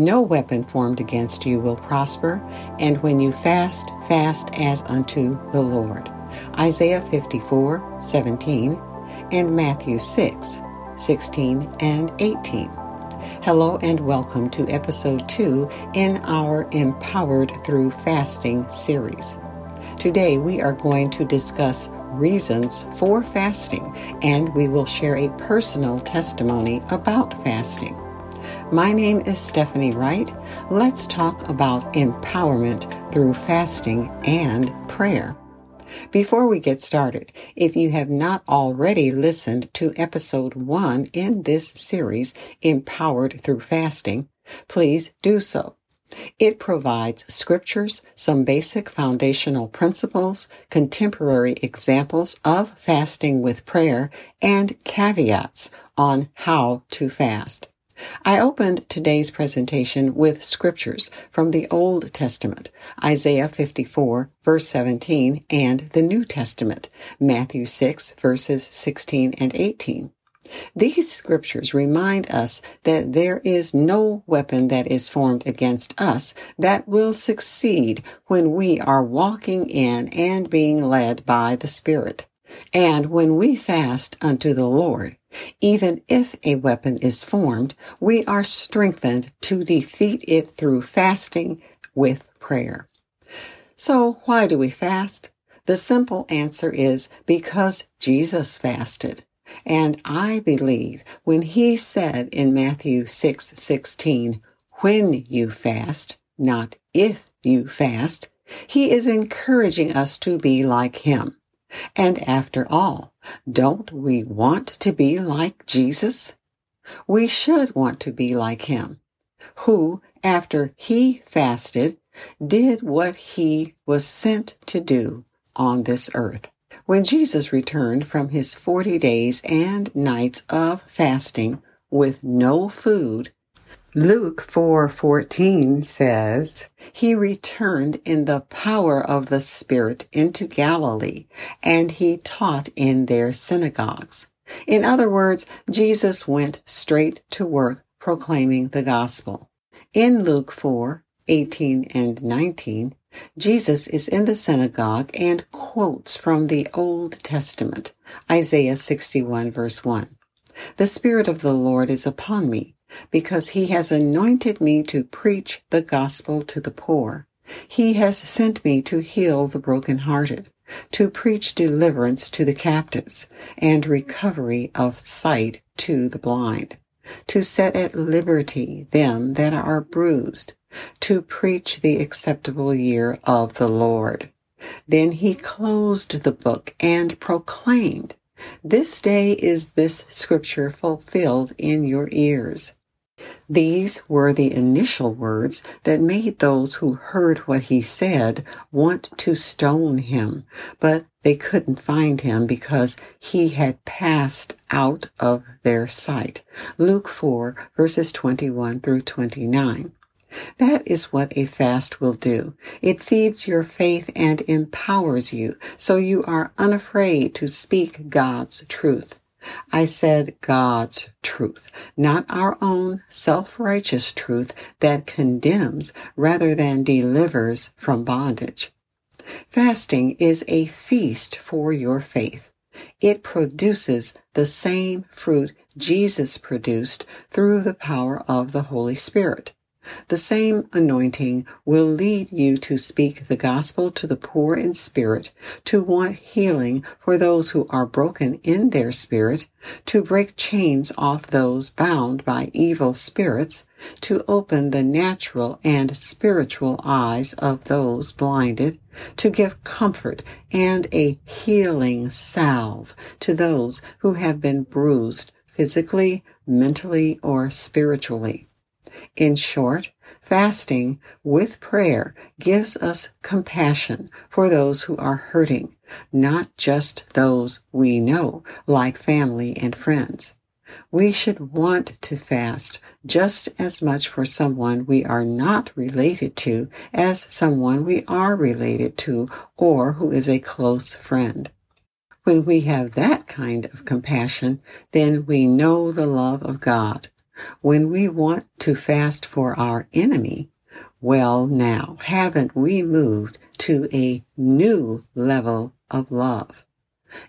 No weapon formed against you will prosper, and when you fast, fast as unto the Lord. Isaiah 54 17 and Matthew 6 16 and 18. Hello and welcome to episode 2 in our Empowered Through Fasting series. Today we are going to discuss reasons for fasting and we will share a personal testimony about fasting. My name is Stephanie Wright. Let's talk about empowerment through fasting and prayer. Before we get started, if you have not already listened to episode one in this series, Empowered Through Fasting, please do so. It provides scriptures, some basic foundational principles, contemporary examples of fasting with prayer, and caveats on how to fast. I opened today's presentation with scriptures from the Old Testament, Isaiah 54 verse 17, and the New Testament, Matthew 6 verses 16 and 18. These scriptures remind us that there is no weapon that is formed against us that will succeed when we are walking in and being led by the Spirit. And when we fast unto the Lord, even if a weapon is formed, we are strengthened to defeat it through fasting with prayer. So why do we fast? The simple answer is because Jesus fasted. And I believe when he said in Matthew 6, 16, when you fast, not if you fast, he is encouraging us to be like him. And after all, don't we want to be like Jesus? We should want to be like him, who, after he fasted, did what he was sent to do on this earth. When Jesus returned from his 40 days and nights of fasting with no food, Luke 4:14 says, "He returned in the power of the Spirit into Galilee, and he taught in their synagogues." In other words, Jesus went straight to work proclaiming the gospel. In Luke 4:18 and 19, Jesus is in the synagogue and quotes from the Old Testament, Isaiah 61 verse 1. The Spirit of the Lord is upon me because he has anointed me to preach the gospel to the poor. He has sent me to heal the brokenhearted, to preach deliverance to the captives, and recovery of sight to the blind, to set at liberty them that are bruised, to preach the acceptable year of the Lord. Then he closed the book and proclaimed, This day is this scripture fulfilled in your ears. These were the initial words that made those who heard what he said want to stone him, but they couldn't find him because he had passed out of their sight. Luke 4 verses 21 through 29. That is what a fast will do. It feeds your faith and empowers you so you are unafraid to speak God's truth. I said God's truth, not our own self-righteous truth that condemns rather than delivers from bondage. Fasting is a feast for your faith. It produces the same fruit Jesus produced through the power of the Holy Spirit. The same anointing will lead you to speak the gospel to the poor in spirit, to want healing for those who are broken in their spirit, to break chains off those bound by evil spirits, to open the natural and spiritual eyes of those blinded, to give comfort and a healing salve to those who have been bruised physically, mentally, or spiritually. In short, fasting with prayer gives us compassion for those who are hurting, not just those we know, like family and friends. We should want to fast just as much for someone we are not related to as someone we are related to or who is a close friend. When we have that kind of compassion, then we know the love of God When we want to fast for our enemy, well, now, haven't we moved to a new level of love?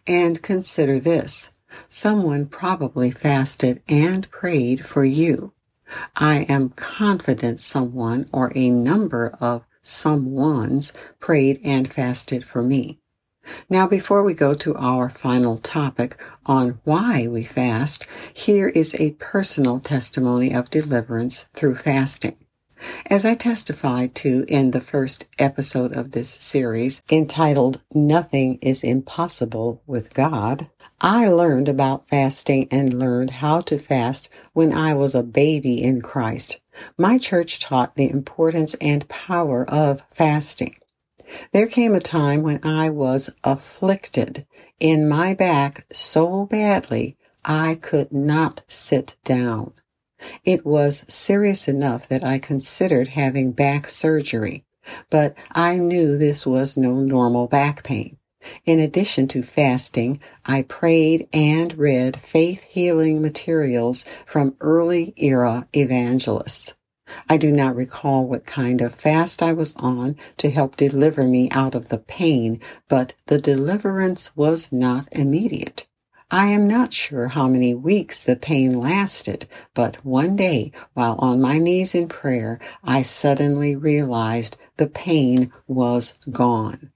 And consider this. Someone probably fasted and prayed for you. I am confident someone or a number of someones prayed and fasted for me. Now, before we go to our final topic on why we fast, here is a personal testimony of deliverance through fasting. As I testified to in the first episode of this series, entitled Nothing is Impossible with God, I learned about fasting and learned how to fast when I was a baby in Christ. My church taught the importance and power of fasting. There came a time when I was afflicted in my back so badly I could not sit down. It was serious enough that I considered having back surgery, but I knew this was no normal back pain. In addition to fasting, I prayed and read faith healing materials from early era evangelists. I do not recall what kind of fast I was on to help deliver me out of the pain, but the deliverance was not immediate. I am not sure how many weeks the pain lasted, but one day, while on my knees in prayer, I suddenly realized the pain was gone.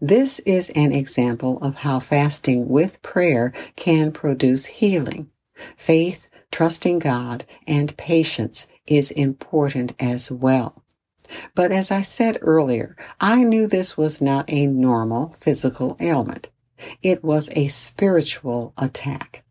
This is an example of how fasting with prayer can produce healing. Faith, trusting God, and patience is important as well. But as I said earlier, I knew this was not a normal physical ailment. It was a spiritual attack.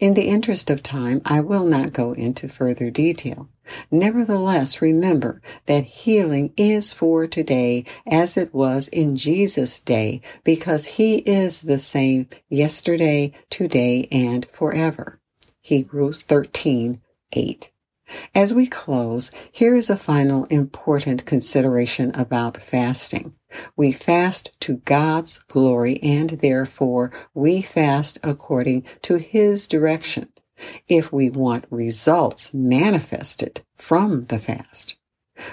In the interest of time, I will not go into further detail. Nevertheless, remember that healing is for today as it was in Jesus' day because he is the same yesterday, today, and forever. Hebrews 13, 8. As we close, here is a final important consideration about fasting. We fast to God's glory and therefore we fast according to His direction if we want results manifested from the fast.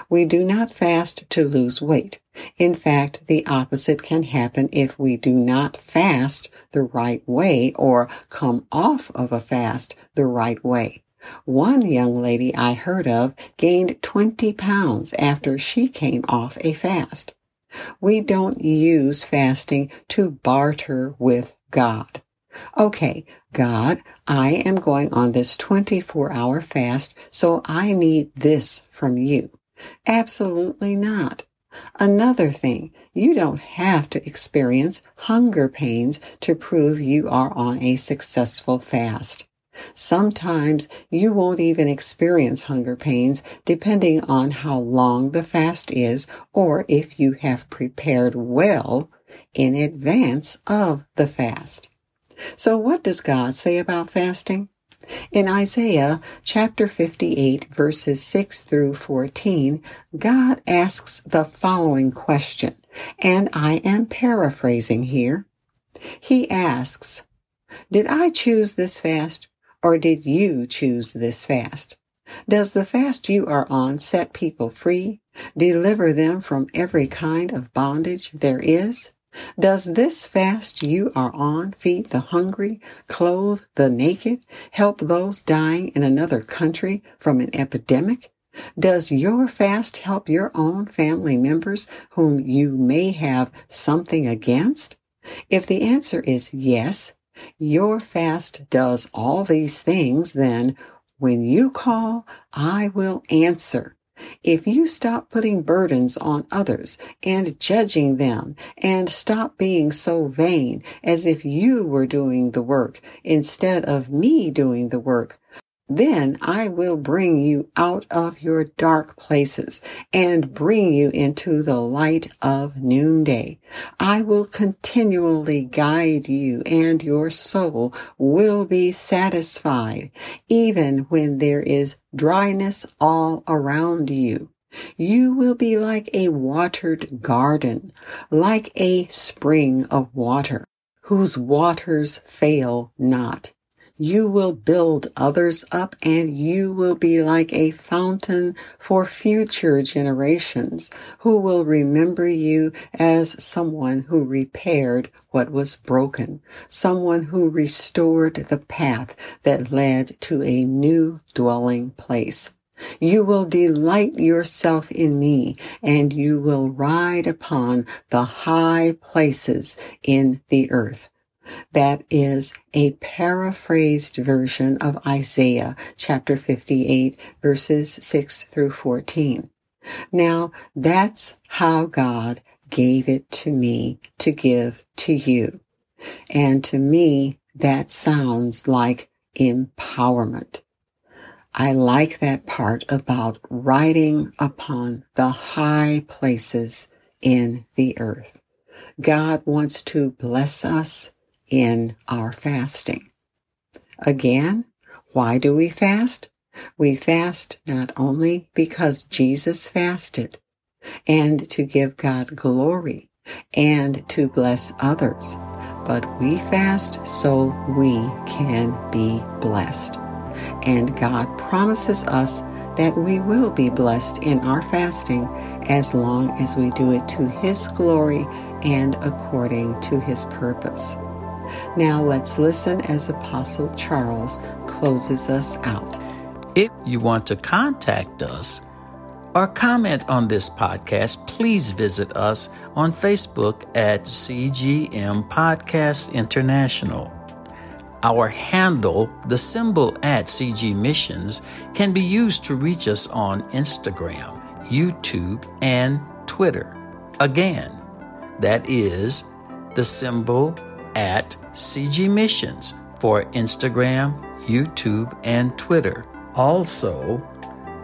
We do not fast to lose weight. In fact, the opposite can happen if we do not fast the right way or come off of a fast the right way. One young lady I heard of gained 20 pounds after she came off a fast. We don't use fasting to barter with God. Okay, God, I am going on this 24 hour fast, so I need this from you. Absolutely not. Another thing, you don't have to experience hunger pains to prove you are on a successful fast. Sometimes you won't even experience hunger pains depending on how long the fast is or if you have prepared well in advance of the fast. So what does God say about fasting? In Isaiah chapter 58 verses 6 through 14, God asks the following question, and I am paraphrasing here. He asks, Did I choose this fast or did you choose this fast? Does the fast you are on set people free, deliver them from every kind of bondage there is? Does this fast you are on feed the hungry, clothe the naked, help those dying in another country from an epidemic? Does your fast help your own family members whom you may have something against? If the answer is yes, your fast does all these things, then when you call, I will answer. If you stop putting burdens on others and judging them and stop being so vain as if you were doing the work instead of me doing the work, then I will bring you out of your dark places and bring you into the light of noonday. I will continually guide you and your soul will be satisfied even when there is dryness all around you. You will be like a watered garden, like a spring of water, whose waters fail not. You will build others up and you will be like a fountain for future generations who will remember you as someone who repaired what was broken, someone who restored the path that led to a new dwelling place. You will delight yourself in me and you will ride upon the high places in the earth. That is a paraphrased version of Isaiah chapter 58 verses 6 through 14. Now that's how God gave it to me to give to you. And to me, that sounds like empowerment. I like that part about riding upon the high places in the earth. God wants to bless us in our fasting. Again, why do we fast? We fast not only because Jesus fasted and to give God glory and to bless others, but we fast so we can be blessed. And God promises us that we will be blessed in our fasting as long as we do it to His glory and according to His purpose. Now let's listen as Apostle Charles closes us out. If you want to contact us or comment on this podcast, please visit us on Facebook at CGM Podcast International. Our handle, the symbol at CG Missions, can be used to reach us on Instagram, YouTube, and Twitter. Again, that is the symbol at CG Missions for Instagram, YouTube, and Twitter. Also,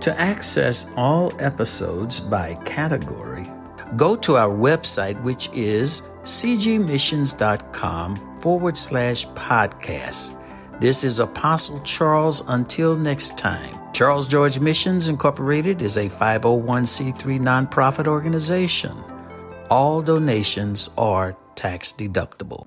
to access all episodes by category, go to our website, which is cgmissions.com forward slash podcast. This is Apostle Charles. Until next time, Charles George Missions Incorporated is a 501c3 nonprofit organization. All donations are tax deductible.